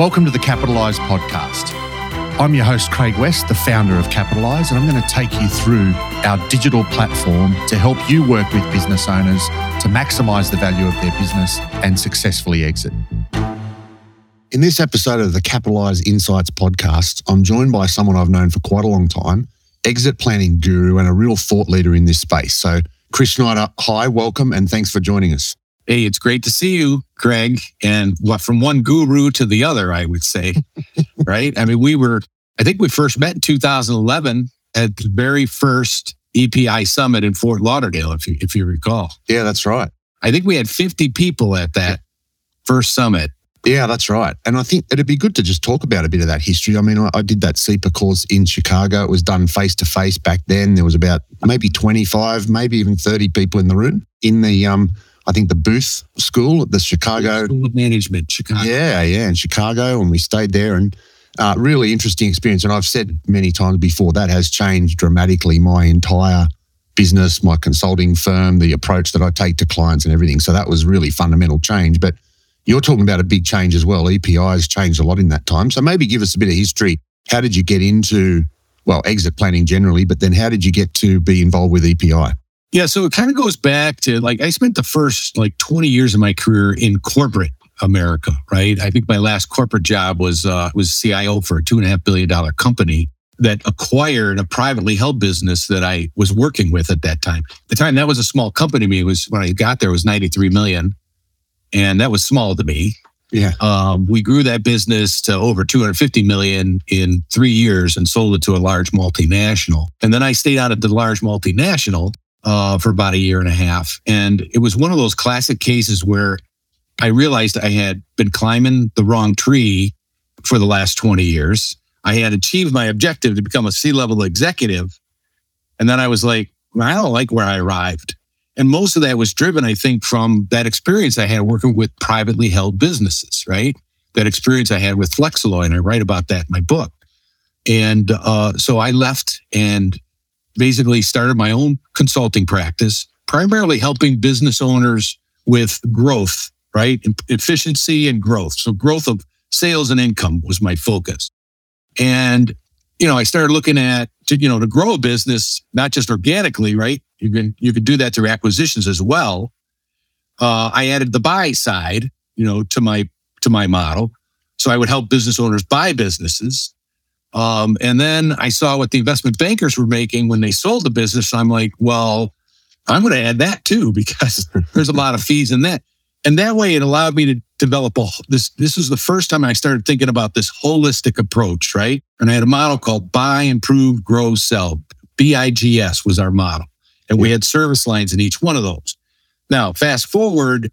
Welcome to the Capitaliz podcast. I'm your host, Craig West, the founder of Capitaliz, and I'm going to take you through our digital platform to help you work with business owners to maximize the value of their business and successfully exit. In this episode of the Capitaliz Insights podcast, I'm joined by someone I've known for quite a long time, exit planning guru and a real thought leader in this space. So, Chris Snider, hi, welcome, and thanks for joining us. Hey, it's great to see you, Greg. And what from one guru to the other, I would say, right? I mean, we were, I think we first met in 2011 at the very first EPI summit in Fort Lauderdale, if you, if you recall. Yeah, that's right. I think we had 50 people at that first summit. Yeah, that's right. And I think it'd be good to just talk about a bit of that history. I mean, I, I did that CEPA course in Chicago. It was done face to face back then. There was about maybe 25, maybe even 30 people in the room in the, um, I think the Booth School at the Chicago School of Management, Chicago. Yeah, yeah, in Chicago, and we stayed there, and uh, really interesting experience. And I've said many times before that has changed dramatically my entire business, my consulting firm, the approach that I take to clients, and everything. So that was really fundamental change. But you're talking about a big change as well. EPI has changed a lot in that time. So maybe give us a bit of history. How did you get into well exit planning generally, but then how did you get to be involved with EPI? Yeah, so it kind of goes back to like I spent the first like 20 years of my career in corporate America, right? I think my last corporate job was uh, was CIO for a two and a half billion dollar company that acquired a privately held business that I was working with at that time. At the time, that was a small company to me. It was when I got there it was 93 million, and that was small to me. Yeah. Um, we grew that business to over 250 million in three years and sold it to a large multinational. And then I stayed out at the large multinational uh, for about a year and a half. And it was one of those classic cases where I realized I had been climbing the wrong tree for the last 20 years. I had achieved my objective to become a C level executive. And then I was like, I don't like where I arrived. And most of that was driven, I think, from that experience I had working with privately held businesses, right? That experience I had with Flexalloy, and I write about that in my book. And uh, so I left and basically started my own consulting practice, primarily helping business owners with growth, right? Efficiency and growth. So growth of sales and income was my focus. And, you know, I started looking at, to, you know, to grow a business, not just organically, right? You can, you can do that through acquisitions as well. Uh, I added the buy side, you know, to my, to my model. So I would help business owners buy businesses. Um, and then I saw what the investment bankers were making when they sold the business. I'm like, well, I'm going to add that too because there's a lot of fees in that. And that way, it allowed me to develop a this. This was the first time I started thinking about this holistic approach, right? And I had a model called Buy, Improve, Grow, Sell. BIGS was our model, and we had service lines in each one of those. Now, fast forward,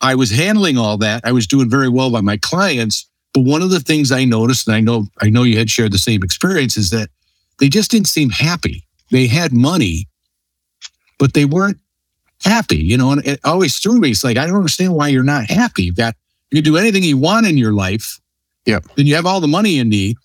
I was handling all that. I was doing very well by my clients, but one of the things I noticed, and I know I know you had shared the same experience, is that they just didn't seem happy. They had money, but they weren't happy. You know, and it always threw me. It's like I don't understand why you're not happy. You've got you can do anything you want in your life. Yeah. Then you have all the money you need.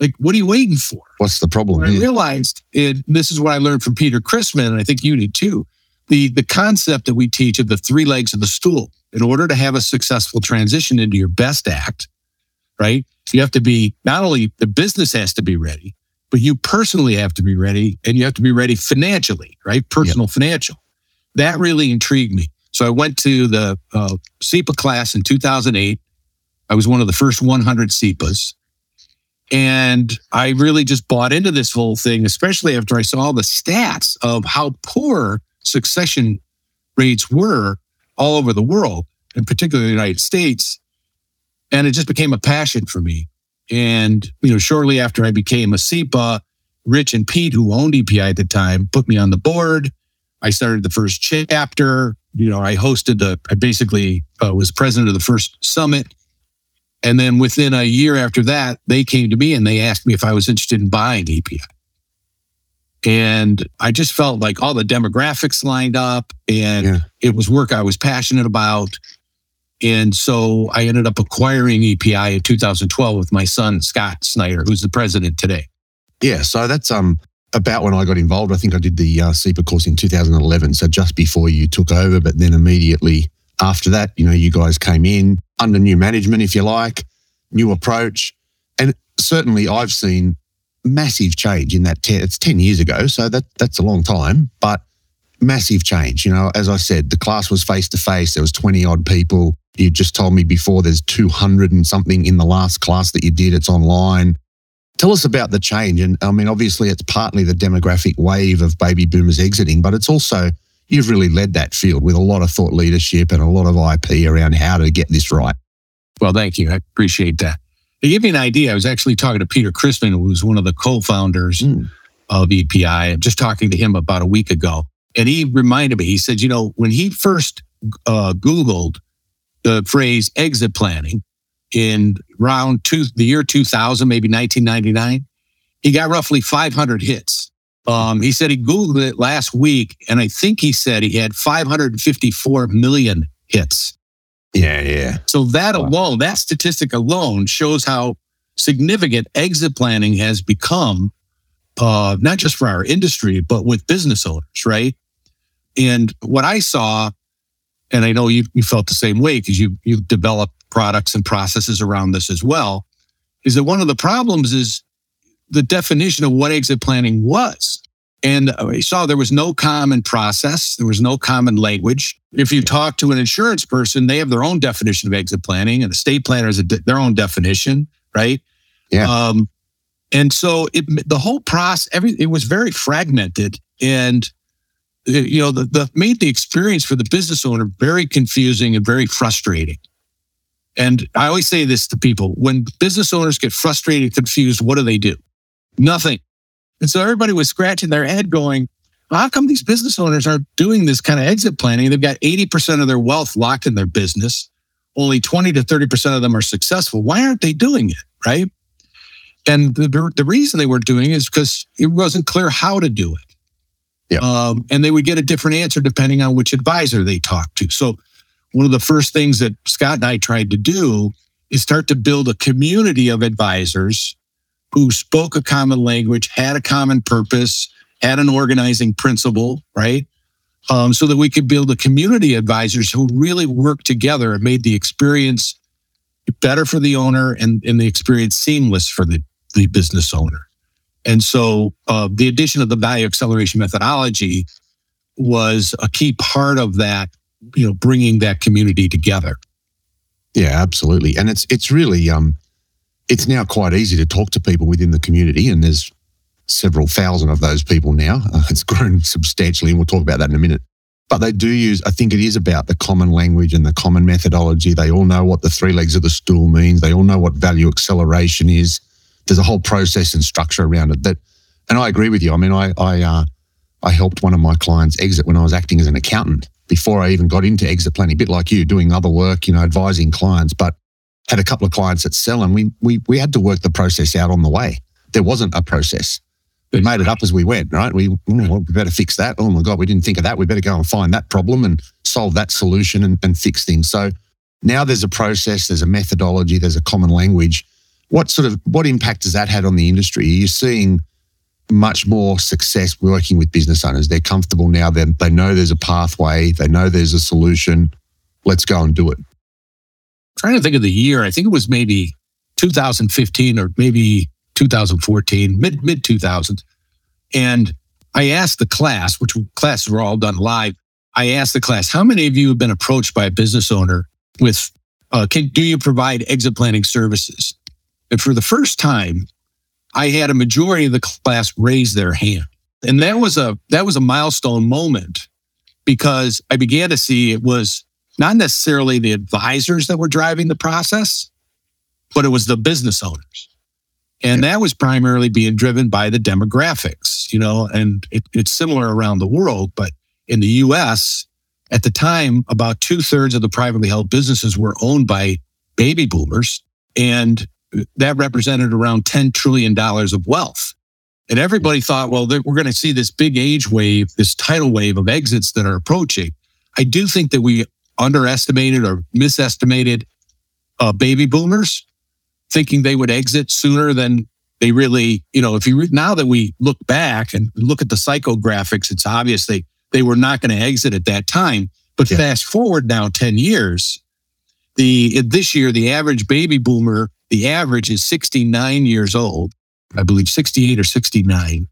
Like, what are you waiting for? What's the problem? I realized it, this is what I learned from Peter Christman, and I think you did too. The the concept that we teach of the three legs of the stool. In order to have a successful transition into your best act, right? You have to be not only the business has to be ready, but you personally have to be ready and you have to be ready financially, right? Personal yep. financial. That really intrigued me. So I went to the uh, CEPA class in 2008. I was one of the first 100 CEPAs. And I really just bought into this whole thing, especially after I saw all the stats of how poor succession rates were all over the world, and particularly the United States and it just became a passion for me. And, you know, shortly after I became a CEPA, Rich and Pete, who owned EPI at the time, put me on the board. I started the first chapter. You know, I hosted the, I basically uh, was president of the first summit. And then within a year after that, they came to me and they asked me if I was interested in buying EPI. And I just felt like all the demographics lined up and yeah. it was work I was passionate about. And so I ended up acquiring EPI in 2012 with my son, Scott Snider, who's the president today. Yeah. So that's um about when I got involved. I think I did the uh, course in 2011. So just before you took over, but then immediately after that, you know, you guys came in under new management, if you like. new approach. And certainly I've seen massive change in that. It's 10 years ago, so that that's a long time, but massive change. You know, as I said, the class was face to face. There was 20 odd people. You just told me before there's 200 and something in the last class that you did. It's online. Tell us about the change. And I mean, obviously, it's partly the demographic wave of baby boomers exiting, but it's also you've really led that field with a lot of thought leadership and a lot of IP around how to get this right. Well, thank you. I appreciate that. To give you an idea, I was actually talking to Peter Christman, who was one of the co-founders mm. of EPI, just talking to him about a week ago. And he reminded me, he said, you know, when he first uh, Googled the phrase exit planning in around two, the year 2000, maybe 1999, he got roughly 500 hits. Um, he said he Googled it last week, and I think he said he had 554 million hits. Yeah, yeah. So that wow. alone, that statistic alone shows how significant exit planning has become, uh, not just for our industry, but with business owners, right? And what I saw, and I know you, you felt the same way because you you've developed products and processes around this as well, is that one of the problems is the definition of what exit planning was. And I saw there was no common process, there was no common language. If you talk to an insurance person, they have their own definition of exit planning, and the state planner has de- their own definition, right? Yeah. Um, and so it, the whole process, every it was very fragmented, and you know, the, the made the experience for the business owner very confusing and very frustrating. And I always say this to people when business owners get frustrated, confused, what do they do? Nothing. And so everybody was scratching their head going, how come these business owners aren't doing this kind of exit planning? They've got 80% of their wealth locked in their business. Only 20 to 30% of them are successful. Why aren't they doing it? Right. And the, the reason they weren't doing it is because it wasn't clear how to do it. Yeah. Um, and they would get a different answer depending on which advisor they talked to. So, one of the first things that Scott and I tried to do is start to build a community of advisors who spoke a common language, had a common purpose, had an organizing principle, right? Um, so that we could build a community of advisors who really worked together and made the experience better for the owner and, and the experience seamless for the, the business owner. And so uh, the addition of the value acceleration methodology was a key part of that, you know, bringing that community together. Yeah, absolutely. And it's it's really um it's now quite easy to talk to people within the community and there's several thousand of those people now. Uh, it's grown substantially and we'll talk about that in a minute. But they do use I think it is about the common language and the common methodology. They all know what the three legs of the stool means. They all know what value acceleration is there's a whole process and structure around it that, and I agree with you. I mean, I, I, uh, I helped one of my clients exit when I was acting as an accountant before I even got into exit planning, a bit like you, doing other work, you know, advising clients, but had a couple of clients that sell and we, we, we had to work the process out on the way. There wasn't a process. We made it up as we went, right? We, oh, we better fix that. Oh my God, we didn't think of that. We better go and find that problem and solve that solution and, and fix things. So now there's a process, there's a methodology, there's a common language what sort of what impact has that had on the industry? Are you seeing much more success working with business owners? They're comfortable now. They they know there's a pathway. They know there's a solution. Let's go and do it. I'm trying to think of the year. I think it was maybe 2015 or maybe 2014, mid mid 2000s. And I asked the class, which classes were all done live. I asked the class, how many of you have been approached by a business owner with, uh, can, do you provide exit planning services? And for the first time, I had a majority of the class raise their hand. And that was a that was a milestone moment because I began to see it was not necessarily the advisors that were driving the process, but it was the business owners. And that was primarily being driven by the demographics, you know, and it, it's similar around the world, but in the US, at the time, about two thirds of the privately held businesses were owned by baby boomers. And that represented around $10 trillion of wealth. And everybody thought, well, we're going to see this big age wave, this tidal wave of exits that are approaching. I do think that we underestimated or misestimated uh, baby boomers, thinking they would exit sooner than they really, you know, if you re- now that we look back and look at the psychographics, it's obvious they, they were not going to exit at that time. But yeah. fast forward now 10 years, the this year, the average baby boomer the average is 69 years old. I believe 68 or 69.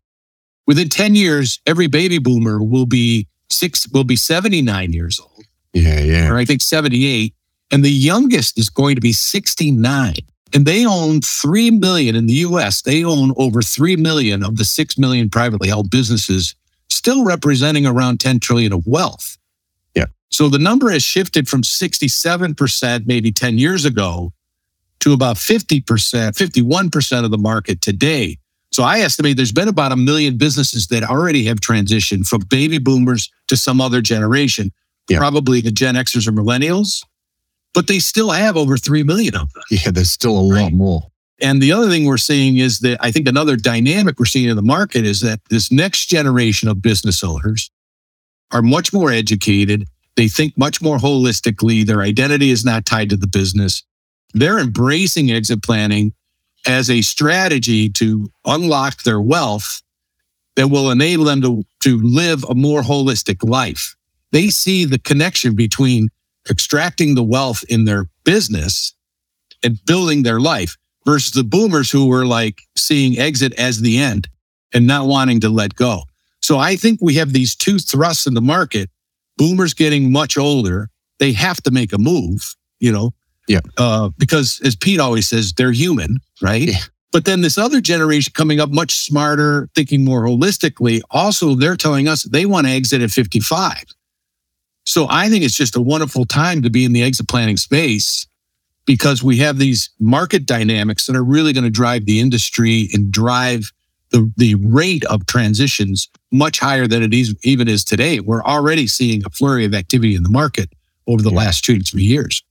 Within 10 years, every baby boomer will be six, will be 79 years old. Yeah, yeah. Or I think 78. And the youngest is going to be 69. And they own 3 million in the US. They own over 3 million of the 6 million privately held businesses, still representing around 10 trillion of wealth. Yeah. So the number has shifted from 67% maybe 10 years ago to about 50%, 51% of the market today. So I estimate there's been about a million businesses that already have transitioned from baby boomers to some other generation, Yeah. probably the Gen Xers or millennials, but they still have over 3 million of them. Yeah, there's still a lot more. And the other thing we're seeing is that I think another dynamic we're seeing in the market is that this next generation of business owners are much more educated. They think much more holistically. Their identity is not tied to the business. They're embracing exit planning as a strategy to unlock their wealth that will enable them to, to live a more holistic life. They see the connection between extracting the wealth in their business and building their life versus the boomers who were like seeing exit as the end and not wanting to let go. So I think we have these two thrusts in the market. Boomers getting much older, they have to make a move, you know? Yeah. Uh, because as Pete always says, they're human, right? Yeah. But then this other generation coming up much smarter, thinking more holistically, also they're telling us they want to exit at 55. So I think it's just a wonderful time to be in the exit planning space because we have these market dynamics that are really going to drive the industry and drive the, the rate of transitions much higher than it is, even is today. We're already seeing a flurry of activity in the market over the Yeah. last two to three years.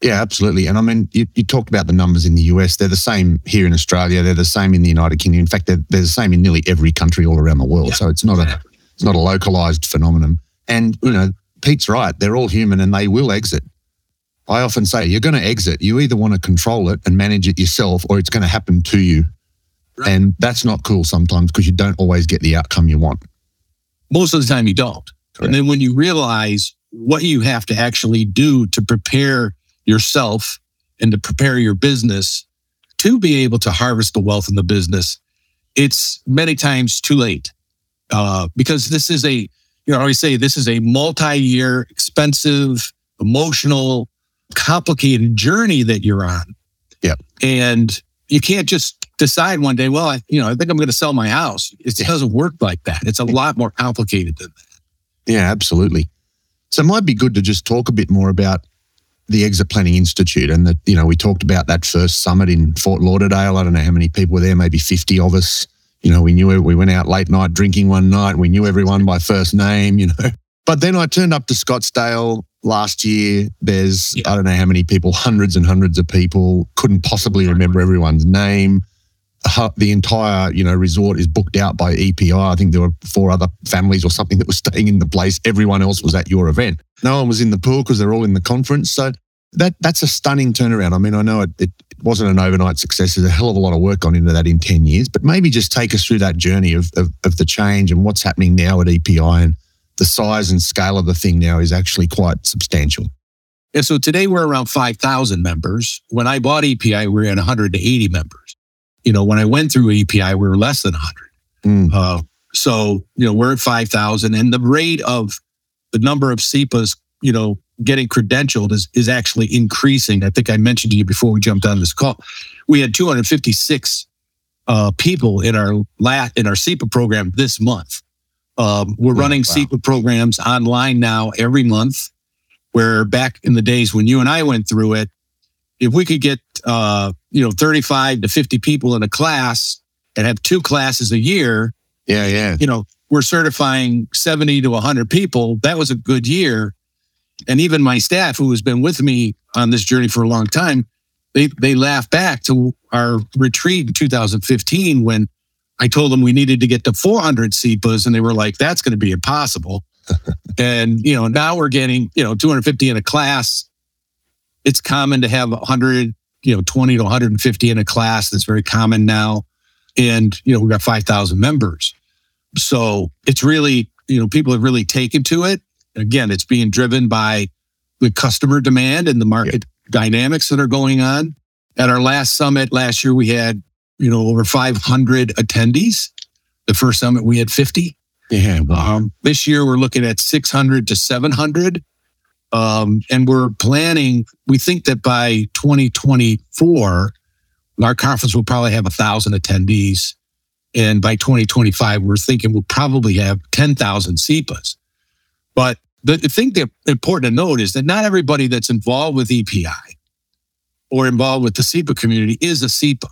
Yeah, absolutely. And I mean, you, you talked about the numbers in the US. They're the same here in Australia. They're the same in the United Kingdom. In fact, they're, they're the same in nearly every country all around the world. Yeah. So it's not a it's not a localized phenomenon. And you know, Pete's right. They're all human, and they will exit. I often say you're going to exit. You either want to control it and manage it yourself, or it's going to happen to you. Right. And that's not cool sometimes because you don't always get the outcome you want. Most of the time you don't. Correct. And then when you realize what you have to actually do to prepare yourself and to prepare your business to be able to harvest the wealth in the business, it's many times too late. Uh, because this is a, you know, I always say this is a multi-year, expensive, emotional, complicated journey that you're on. Yep. And you can't just decide one day, well, I, you know, I think I'm going to sell my house. It doesn't work like that. It's a lot more complicated than that. Yeah, absolutely. So it might be good to just talk a bit more about the Exit Planning Institute and that, you know, we talked about that first summit in Fort Lauderdale. I don't know how many people were there, maybe 50 of us. You know, we knew it. We went out late night drinking one night. We knew everyone by first name, you know. But then I turned up to Scottsdale last year. There's, Yeah. I don't know how many people, hundreds and hundreds of people, couldn't possibly remember everyone's name. The entire, you know, resort is booked out by EPI. I think there were four other families or something that was staying in the place. Everyone else was at your event. No one was in the pool because they're all in the conference. So that that's a stunning turnaround. I mean, I know it, it wasn't an overnight success. There's a hell of a lot of work gone into that in 10 years, but maybe just take us through that journey of, of, of the change and what's happening now at EPI and the size and scale of the thing now is actually quite substantial. And so today we're around 5,000 members. When I bought EPI, we were at 180 members. You know, when I went through EPI, we were less than 100. Mm. Uh, so, you know, we're at 5,000 and the rate of the number of CEPAs, you know, getting credentialed is, is actually increasing. I think I mentioned to you before we jumped on this call. We had 256 uh, people in our lat in our CEPA program this month. Um, we're running wow. CEPA programs online now every month. Where back in the days when you and I went through it, if we could get uh, you know 35 to 50 people in a class and have two classes a year, Yeah, yeah. you know, we're certifying 70 to 100 people. That was a good year. And even my staff, who has been with me on this journey for a long time, they, they laugh back to our retreat in 2015 when I told them we needed to get to 400 CEPAs. And they were like, that's going to be impossible. and, you know, now we're getting, you know, 250 in a class. It's common to have 100, you know, 20 to 150 in a class. That's very common now. And, you know, we've got 5,000 members. So it's really, you know, people have really taken to it. Again, it's being driven by the customer demand and the market dynamics that are going on. At our last summit last year, we had, you know, over 500 attendees. The first summit, we had 50. Yeah. Wow. Um, this year, we're looking at 600 to 700. Um, and we're planning, we think that by 2024, our conference will probably have a thousand attendees. And by 2025, we're thinking we'll probably have 10,000 CEPAs. But the, the thing that's important to note is that not everybody that's involved with EPI or involved with the CEPA community is a CEPA.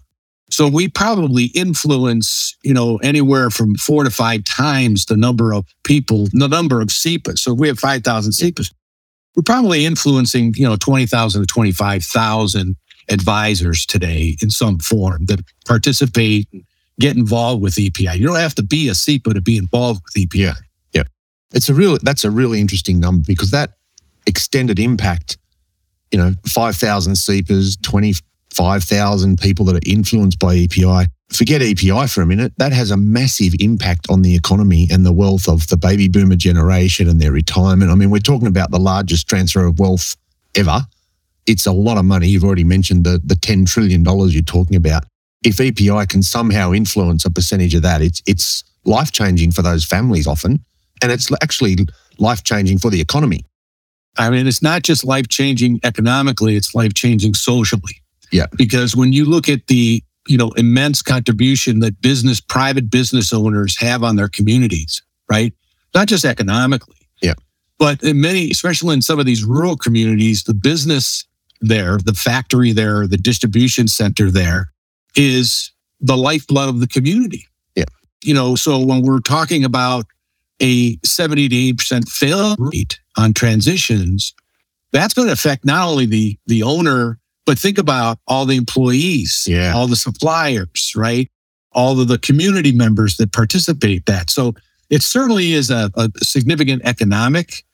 So we probably influence, you know, anywhere from four to five times the number of people, the number of CEPAs. So if we have 5,000 CEPAs, we're probably influencing, you know, 20,000 to 25,000 advisors today in some form that participate, and get involved with EPI. You don't have to be a CEPA to be involved with EPI. Yeah. Yeah. It's a real, that's a really interesting number because that extended impact, you know, 5,000 CEPAs, 25,000 people that are influenced by EPI. Forget EPI for a minute. That has a massive impact on the economy and the wealth of the baby boomer generation and their retirement. I mean, we're talking about the largest transfer of wealth ever. It's a lot of money. You've already mentioned the, the $10 trillion you're talking about. If EPI can somehow influence a percentage of that, it's, it's life changing for those families often. And it's actually life changing for the economy. I mean, it's not just life changing economically, it's life changing socially. Yeah. Because when you look at the, you know, immense contribution that business, private business owners have on their communities, right? Not just economically. Yeah. But in many, especially in some of these rural communities, the business there, the factory there, the distribution center there is the lifeblood of the community. Yeah. You know, so when we're talking about a 70 to 80% fail rate on transitions, that's going to affect not only the the owner, but think about all the employees, Yeah. all the suppliers, right? All of the community members that participate that. So it certainly is a, a significant economic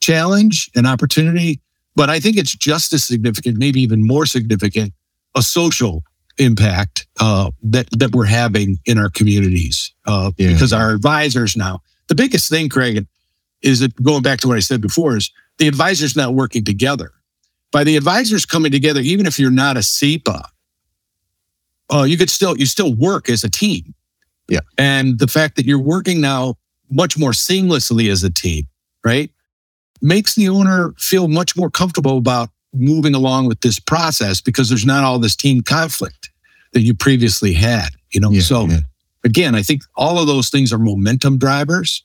challenge and opportunity, but I think it's just as significant, maybe even more significant, a social impact uh, that that we're having in our communities uh, Yeah. because our advisors now. The biggest thing, Craig, is that going back to what I said before, is the advisors not working together. By the advisors coming together, even if you're not a CEPA, uh, you could still you still work as a team. Yeah. And the fact that you're working now much more seamlessly as a team, right? Makes the owner feel much more comfortable about moving along with this process because there's not all this team conflict that you previously had, you know? Yeah, so yeah. again, I think all of those things are momentum drivers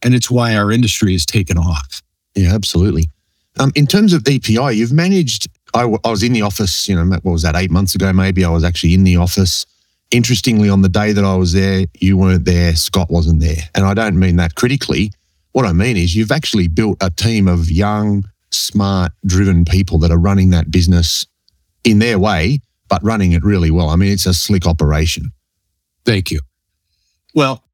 and it's why our industry is taken off. Yeah, absolutely. Um, in terms of EPI, you've managed. I, w- I was in the office, you know, what was that, eight months ago, maybe? I was actually in the office. Interestingly, on the day that I was there, you weren't there, Scott wasn't there. And I don't mean that critically. What I mean is you've actually built a team of young, smart, driven people that are running that business in their way, but running it really well. I mean, it's a slick operation. Thank you. Well,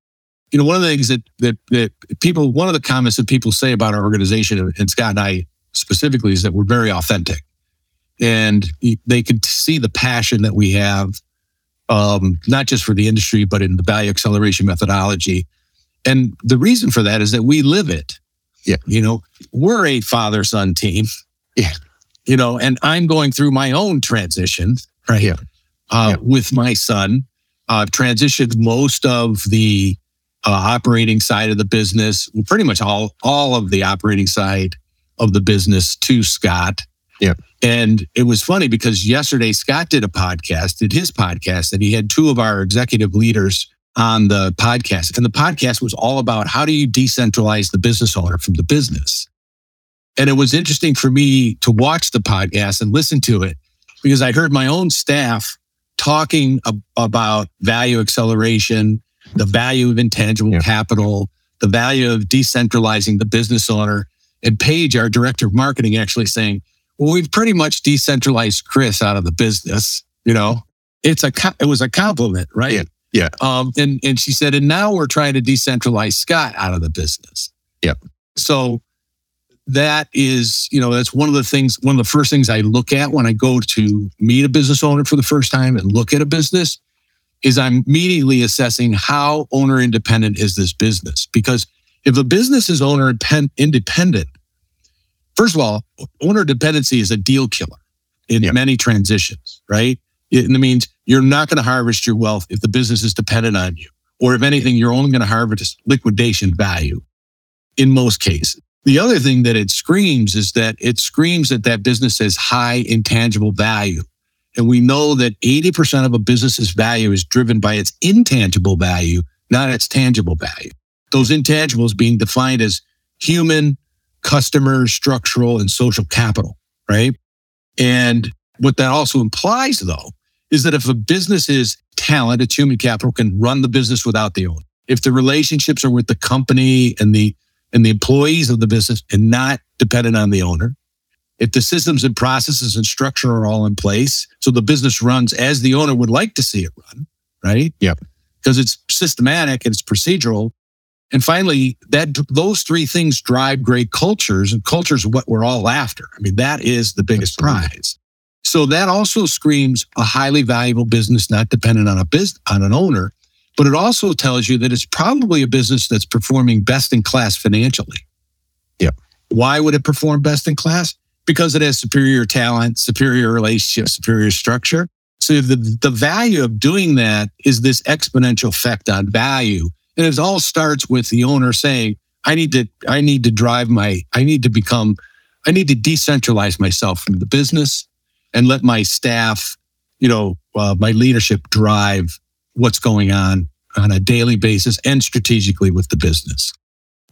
you know, one of the things that that that people, one of the comments that people say about our organization, and Scott and I specifically, is that we're very authentic, and they could see the passion that we have, um, not just for the industry, but in the value acceleration methodology. And the reason for that is that we live it. Yeah. You know, we're a father son team. Yeah. You know, and I'm going through my own transition, right? Yeah. Uh, Yeah. With my son, I've transitioned most of the uh, operating side of the business, pretty much all all of the operating side of the business to Scott. Yeah. And it was funny because yesterday Scott did a podcast, did his podcast, and he had two of our executive leaders on the podcast. And the podcast was all about how do you decentralize the business owner from the business. And it was interesting for me to watch the podcast and listen to it because I heard my own staff talking ab- about value acceleration, the value of intangible Yeah. capital, the value of decentralizing the business owner. And Paige, our director of marketing, actually saying, well, we've pretty much decentralized Chris out of the business. You know, it's a, it was a compliment, right? Yeah. Yeah. Um, and, and she said, and now we're trying to decentralize Scott out of the business. Yep. So that is, you know, that's one of the things, one of the first things I look at when I go to meet a business owner for the first time and look at a business is I'm immediately assessing how owner independent is this business? Because if a business is owner independent, first of all, owner dependency is a deal killer in Yeah. many transitions, right? It means you're not going to harvest your wealth if the business is dependent on you. Or if anything, you're only going to harvest liquidation value in most cases. The other thing that it screams is that it screams that that business has high intangible value. And we know that 80% of a business's value is driven by its intangible value, not its tangible value. Those intangibles being defined as human, customer, structural, and social capital, right? And what that also implies, though, is that if a business is talent, its human capital can run the business without the owner. If the relationships are with the company and the and the employees of the business and not dependent on the owner, if the systems and processes and structure are all in place, so the business runs as the owner would like to see it run, right? Yep. Because it's systematic and it's procedural. And finally, that those three things drive great cultures, and cultures what we're all after. I mean, that is the biggest Absolutely. prize. So that also screams a highly valuable business, not dependent on a business on an owner, but it also tells you that it's probably a business that's performing best in class financially. Yeah. Why would it perform best in class? Because it has superior talent, superior relationships, superior structure. So the, the value of doing that is this exponential effect on value. And it all starts with the owner saying, I need to, I need to drive my, I need to become, I need to decentralize myself from the business and let my staff, you know, uh, my leadership drive what's going on on a daily basis and strategically with the business.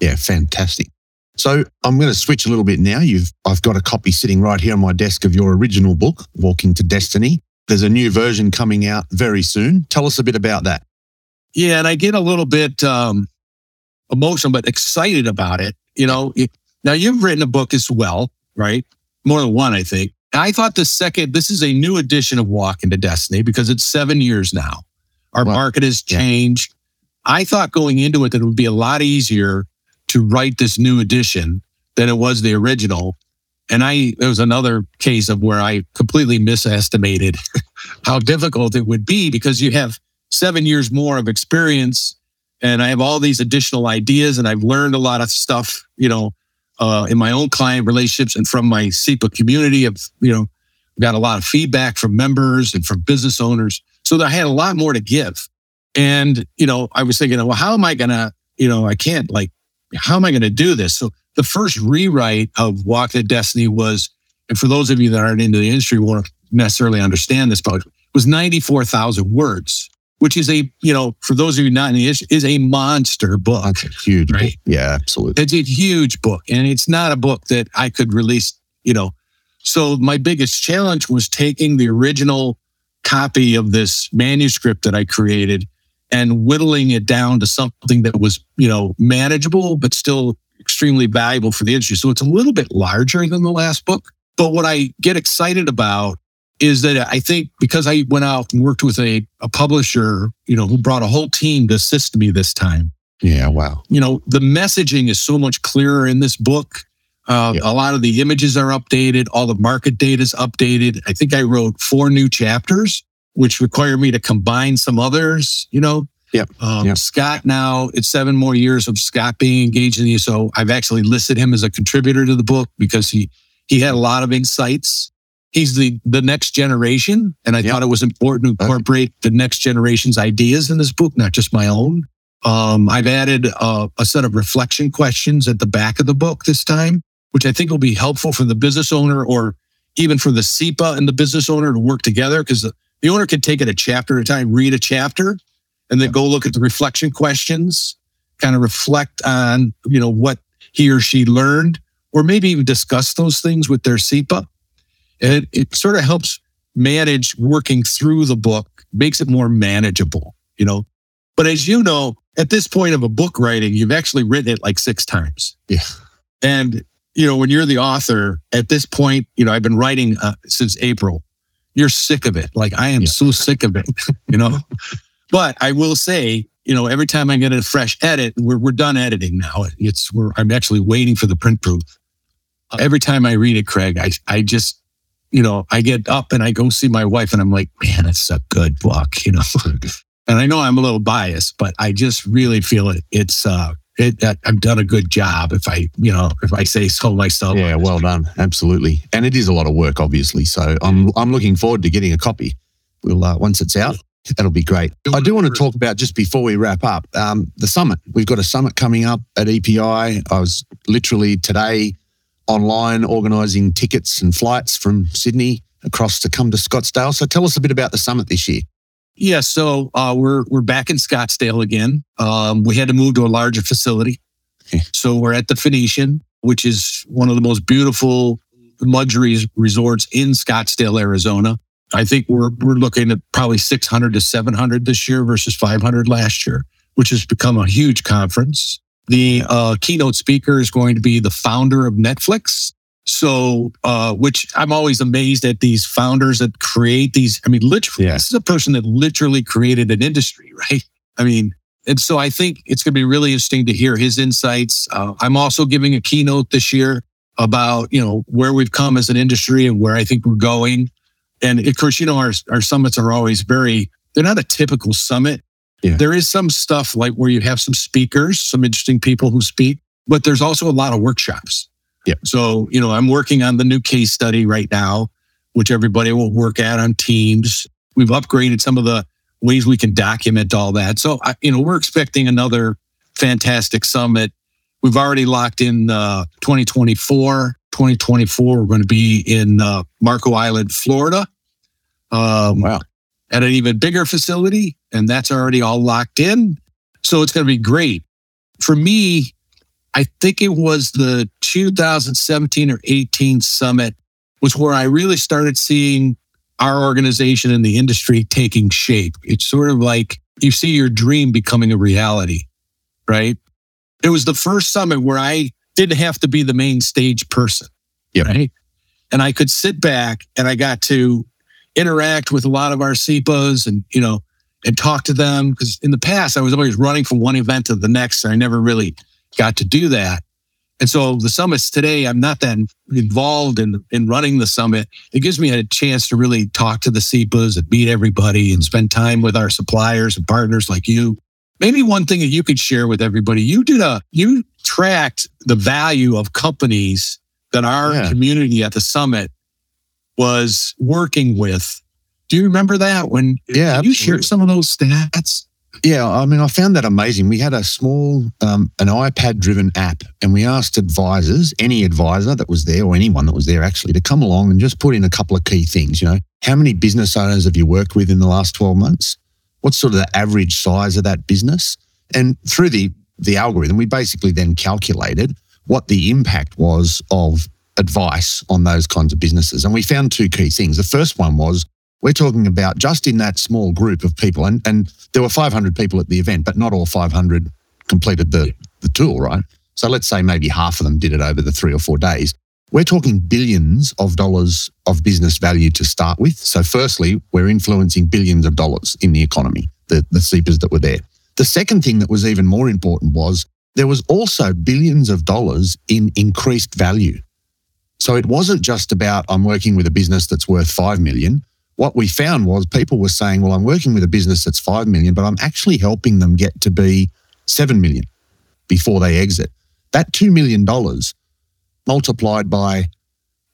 Yeah, fantastic. So I'm going to switch a little bit now. You've I've got a copy sitting right here on my desk of your original book, Walking to Destiny. There's a new version coming out very soon. Tell us a bit about that. Yeah, and I get a little bit um, emotional, but excited about it. You know, now you've written a book as well, right? More than one, I think. I thought the second, this is a new edition of Walking to Destiny because it's seven years now. Our market has changed. Yeah. I thought going into it that it would be a lot easier to write this new edition than it was the original. And I, there was another case of where I completely misestimated how difficult it would be because you have seven years more of experience and I have all these additional ideas and I've learned a lot of stuff, you know, uh, in my own client relationships and from my CEPA community. Of you know, got a lot of feedback from members and from business owners. So I had a lot more to give. And you know, I was thinking, well, how am I gonna? You know, I can't like, how am I gonna do this? So the first rewrite of Walk to Destiny was, and for those of you that aren't into the industry won't necessarily understand this, but it was ninety four thousand words which is a, you know, for those of you not in the issue, is a monster book. That's a huge right? book. Yeah, absolutely. It's a huge book. And it's not a book that I could release, you know. So my biggest challenge was taking the original copy of this manuscript that I created and whittling it down to something that was, you know, manageable, but still extremely valuable for the industry. So it's a little bit larger than the last book. But what I get excited about is that I think because I went out and worked with a, a publisher, you know, who brought a whole team to assist me this time. Yeah, wow. You know, the messaging is so much clearer in this book. Uh, A lot of the images are updated, all the market data is updated. I think I wrote four new chapters, which require me to combine some others, you know. Yep. Um. Scott now, it's seven more years of Scott being engaged in the so I've actually listed him as a contributor to the book because he he had a lot of insights he's the the next generation, and I yep. thought it was important to incorporate okay. the next generation's ideas in this book, not just my own. Um, I've added uh, a set of reflection questions at the back of the book this time, which I think will be helpful for the business owner or even for the CEPA and the business owner to work together because the, the owner can take it a chapter at a time, read a chapter, and then go look at the reflection questions, kind of reflect on you know what he or she learned, or maybe even discuss those things with their CEPA it, it sort of helps manage working through the book, makes it more manageable, you know. But as you know, at this point of a book writing, you've actually written it like six times. Yeah. And, you know, when you're the author at this point, you know, I've been writing uh, since April. You're sick of it. Like I am yeah. so sick of it, you know. but I will say, you know, every time I get a fresh edit, we're, we're done editing now. It's we're I'm actually waiting for the print proof. Every time I read it, Craig, I I just you know, I get up and I go see my wife and I'm like, man, it's a good book, you know. and I know I'm a little biased, but I just really feel it. It's, uh, it, I've done a good job if I, you know, if I say so myself. Yeah, well done. Absolutely. And it is a lot of work, obviously. So I'm, I'm looking forward to getting a copy. We'll uh, once it's out, that'll be great. I do want to talk about just before we wrap up um, the summit. We've got a summit coming up at EPI. I was literally today online organising tickets and flights from Sydney across to come to Scottsdale. So tell us a bit about the summit this year. Yeah, so uh, we're we're back in Scottsdale again. Um, we had to move to a larger facility, so we're at the Phoenician, which is one of the most beautiful luxury resorts in Scottsdale, Arizona. I think we're we're looking at probably 600 to 700 this year versus 500 last year, which has become a huge conference. The uh, keynote speaker is going to be the founder of Netflix. So, uh, which I'm always amazed at these founders that create these. I mean, literally, yeah. this is a person that literally created an industry, right? I mean, and so I think it's going to be really interesting to hear his insights. Uh, I'm also giving a keynote this year about, you know, where we've come as an industry and where I think we're going. And of course, you know, our, our summits are always very, they're not a typical summit. Yeah. There is some stuff like where you have some speakers, some interesting people who speak, but there's also a lot of workshops. Yeah. So, you know, I'm working on the new case study right now, which everybody will work at on Teams. We've upgraded some of the ways we can document all that. So, you know, we're expecting another fantastic summit. We've already locked in uh, 2024. 2024, we're going to be in uh, Marco Island, Florida. Um, wow at an even bigger facility, and that's already all locked in. So it's going to be great. For me, I think it was the 2017 or 18 summit was where I really started seeing our organization and the industry taking shape. It's sort of like you see your dream becoming a reality, right? It was the first summit where I didn't have to be the main stage person. Yep. Right. And I could sit back and I got to interact with a lot of our CEPAs and, you know, and talk to them. Because in the past, I was always running from one event to the next, and I never really got to do that. And so the summits today, I'm not that involved in, in running the summit. It gives me a chance to really talk to the CEPAs and meet everybody and spend time with our suppliers and partners like you. Maybe one thing that you could share with everybody, you did a, you tracked the value of companies that our yeah. community at the summit was working with. Do you remember that when yeah, you shared some of those stats? Yeah, I mean, I found that amazing. We had a small, um, an iPad driven app, and we asked advisors, any advisor that was there or anyone that was there actually, to come along and just put in a couple of key things. You know, how many business owners have you worked with in the last 12 months? What's sort of the average size of that business? And through the, the algorithm, we basically then calculated what the impact was of advice on those kinds of businesses. And we found two key things. The first one was we're talking about just in that small group of people, and, and there were 500 people at the event, but not all 500 completed the, the tool, right? So let's say maybe half of them did it over the three or four days. We're talking billions of dollars of business value to start with. So, firstly, we're influencing billions of dollars in the economy, the, the CEPAs that were there. The second thing that was even more important was there was also billions of dollars in increased value. So it wasn't just about I'm working with a business that's worth 5 million. What we found was people were saying, well, I'm working with a business that's 5 million, but I'm actually helping them get to be 7 million before they exit. That $2 million multiplied by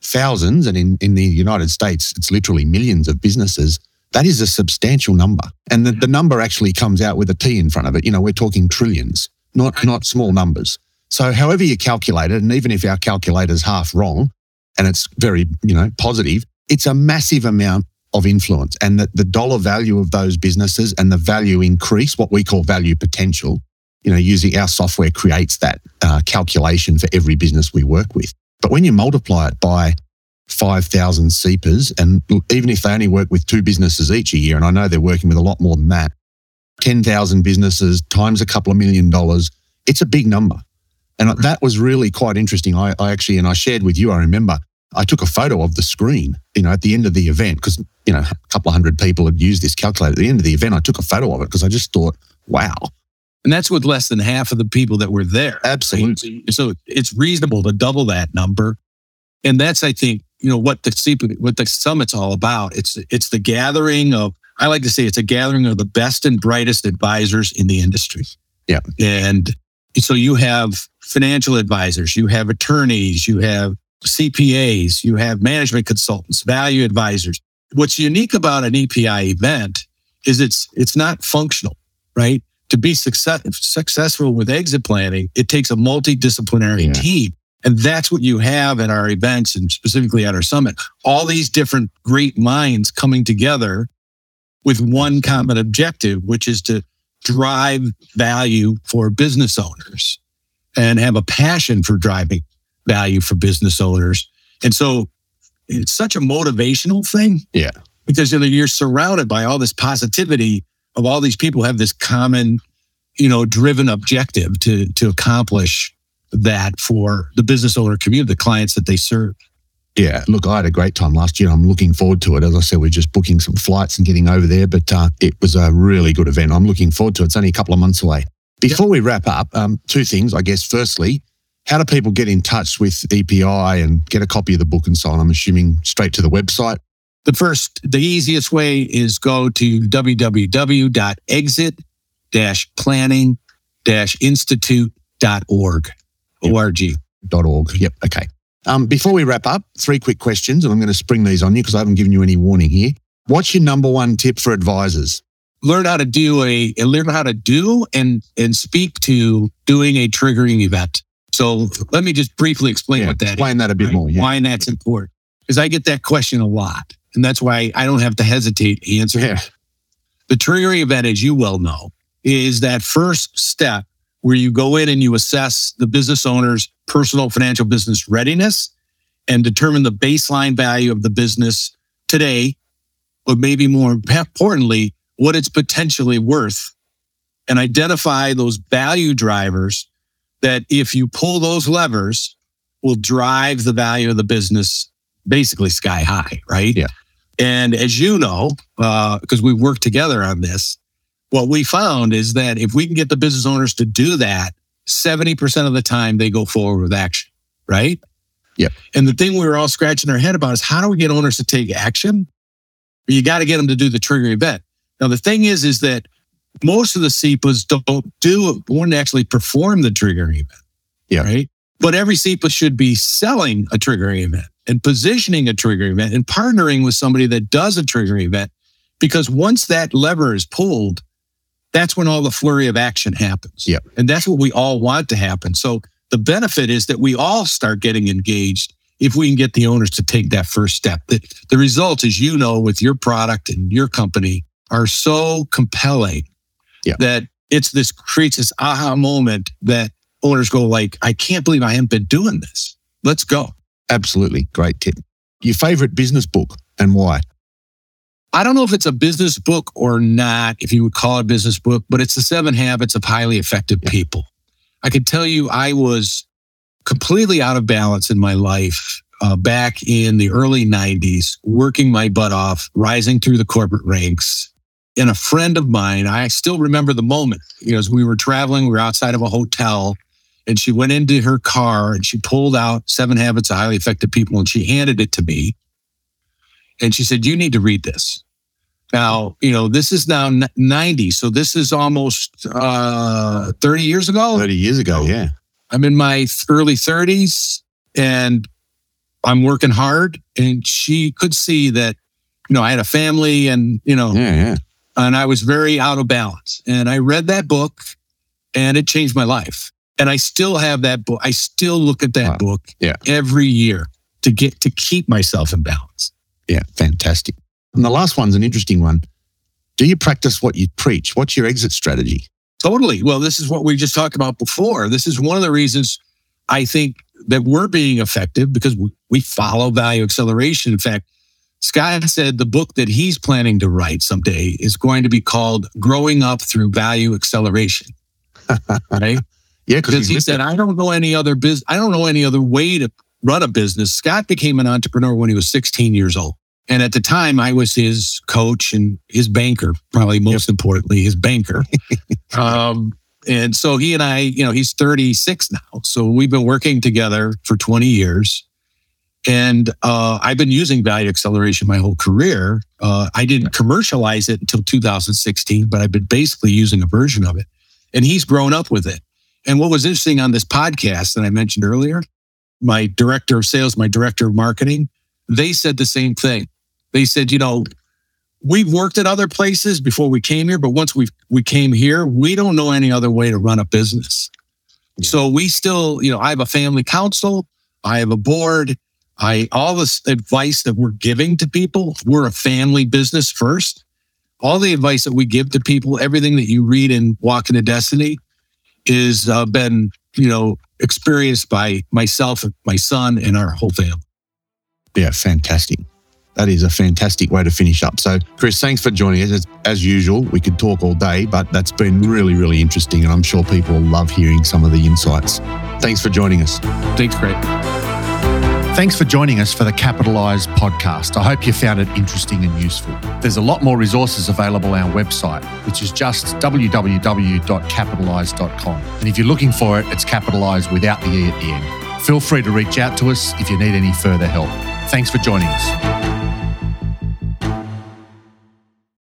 thousands, and in, in the United States, it's literally millions of businesses. That is a substantial number. And the, the number actually comes out with a T in front of it. You know, we're talking trillions, not, not small numbers. So, however you calculate it, and even if our calculator's half wrong and it's very, you know, positive, it's a massive amount of influence. And that the dollar value of those businesses and the value increase, what we call value potential, you know, using our software creates that uh, calculation for every business we work with. But when you multiply it by 5,000 CEPAs, and even if they only work with two businesses each a year, and I know they're working with a lot more than that, 10,000 businesses times a couple of million dollars, it's a big number. And that was really quite interesting. I, I actually, and I shared with you, I remember I took a photo of the screen, you know, at the end of the event, because, you know, a couple of hundred people had used this calculator. At the end of the event, I took a photo of it because I just thought, wow. And that's with less than half of the people that were there. Absolutely. So it's reasonable to double that number. And that's, I think, you know, what the what the summit's all about. It's it's the gathering of I like to say it's a gathering of the best and brightest advisors in the industry. Yeah. And so you have financial advisors, you have attorneys, you have CPAs, you have management consultants, value advisors. what's unique about an EPI event is it's it's not functional, right? To be success, successful with exit planning, it takes a multidisciplinary Yeah. team. And that's what you have at our events and specifically at our summit. All these different great minds coming together with one common objective, which is to drive value for business owners and have a passion for driving value for business owners. And so it's such a motivational thing. Yeah. Because you know, you're surrounded by all this positivity of all these people who have this common, you know, driven objective to to accomplish that for the business owner community, the clients that they serve. Yeah, look, I had a great time last year. I'm looking forward to it. As I said, we're just booking some flights and getting over there, but uh, it was a really good event. I'm looking forward to it. It's only a couple of months away. Before we wrap up, um, two things, I guess. Firstly, how do people get in touch with EPI and get a copy of the book and so on? I'm assuming straight to the website. The first, the easiest way is go to www.exit-planning-institute.org. Yep. O-R-G. org. Yep. Okay. Um, before we wrap up, three quick questions, and I'm going to spring these on you because I haven't given you any warning here. What's your number one tip for advisors? Learn how to do a learn how to do and and speak to doing a triggering event. So let me just briefly explain Yeah, what that is. explain that a bit right? more. Yeah. Why that's important. Because I get that question a lot. And that's why I don't have to hesitate to answer it. The triggering event, as you well know, is that first step where you go in and you assess the business owner's personal financial business readiness and determine the baseline value of the business today, but maybe more importantly, what it's potentially worth and identify those value drivers that if you pull those levers will drive the value of the business basically sky high, right? Yeah. And as you know, uh, because we worked together on this, what we found is that if we can get the business owners to do that, 70% of the time they go forward with action, right? Yep. And the thing we were all scratching our head about is how do we get owners to take action? You got to get them to do the trigger event. Now, the thing is, is that most of the CEPAs don't do, won't actually perform the triggering event. Yeah. Right. But every CEPA should be selling a triggering event and positioning a triggering event and partnering with somebody that does a triggering event. Because once that lever is pulled, that's when all the flurry of action happens. Yeah. And that's what we all want to happen. So the benefit is that we all start getting engaged if we can get the owners to take that first step. The, the results, as you know, with your product and your company are so compelling Yeah. that it's this creates this aha moment that owners go like, I can't believe I haven't been doing this. Let's go. Absolutely. Great tip. Your favorite business book and why? I don't know if it's a business book or not, if you would call it a business book, but it's the seven habits of highly effective Yeah. people. I can tell you I was completely out of balance in my life uh, back in the early 90s, working my butt off, rising through the corporate ranks. And a friend of mine, I still remember the moment, you know, as we were traveling, we were outside of a hotel and she went into her car and she pulled out Seven Habits of Highly Effective People and she handed it to me. And she said, You need to read this. Now, you know, this is now 90. So this is almost uh, 30 years ago. 30 years ago. Yeah. I'm in my early 30s and I'm working hard. And she could see that, you know, I had a family and, you know, Yeah. Yeah. And I was very out of balance. And I read that book and it changed my life. And I still have that book. I still look at that Wow. book Yeah. every year to get to keep myself in balance. Yeah. Fantastic. And the last one's an interesting one. Do you practice what you preach? What's your exit strategy? Totally. Well, this is what we just talked about before. This is one of the reasons I think that we're being effective because we, we follow value acceleration. In fact, Scott said the book that he's planning to write someday is going to be called Growing Up Through Value Acceleration. right? Yeah. Because he said, I don't know any other business. I don't know any other way to run a business. Scott became an entrepreneur when he was 16 years old. And at the time, I was his coach and his banker, probably most importantly, his banker. um, and so he and I, you know, he's 36 now. So we've been working together for 20 years. And uh, I've been using value acceleration my whole career. Uh, I didn't commercialize it until 2016, but I've been basically using a version of it. And he's grown up with it. And what was interesting on this podcast that I mentioned earlier, my director of sales, my director of marketing, they said the same thing. They said, you know, we've worked at other places before we came here, but once we we came here, we don't know any other way to run a business. Yeah. So we still, you know, I have a family council, I have a board, I all this advice that we're giving to people, we're a family business first. All the advice that we give to people, everything that you read in Walking to Destiny, is uh, been you know experienced by myself, my son, and our whole family. Yeah, fantastic. That is a fantastic way to finish up. So, Chris, thanks for joining us. As, as, usual, we could talk all day, but that's been really, really interesting. And I'm sure people will love hearing some of the insights. Thanks for joining us. Thanks, Craig. Thanks for joining us for the Capitaliz podcast. I hope you found it interesting and useful. There's a lot more resources available on our website, which is just www.capitaliz.com. And if you're looking for it, it's capitalize without the E at the end. Feel free to reach out to us if you need any further help. Thanks for joining us.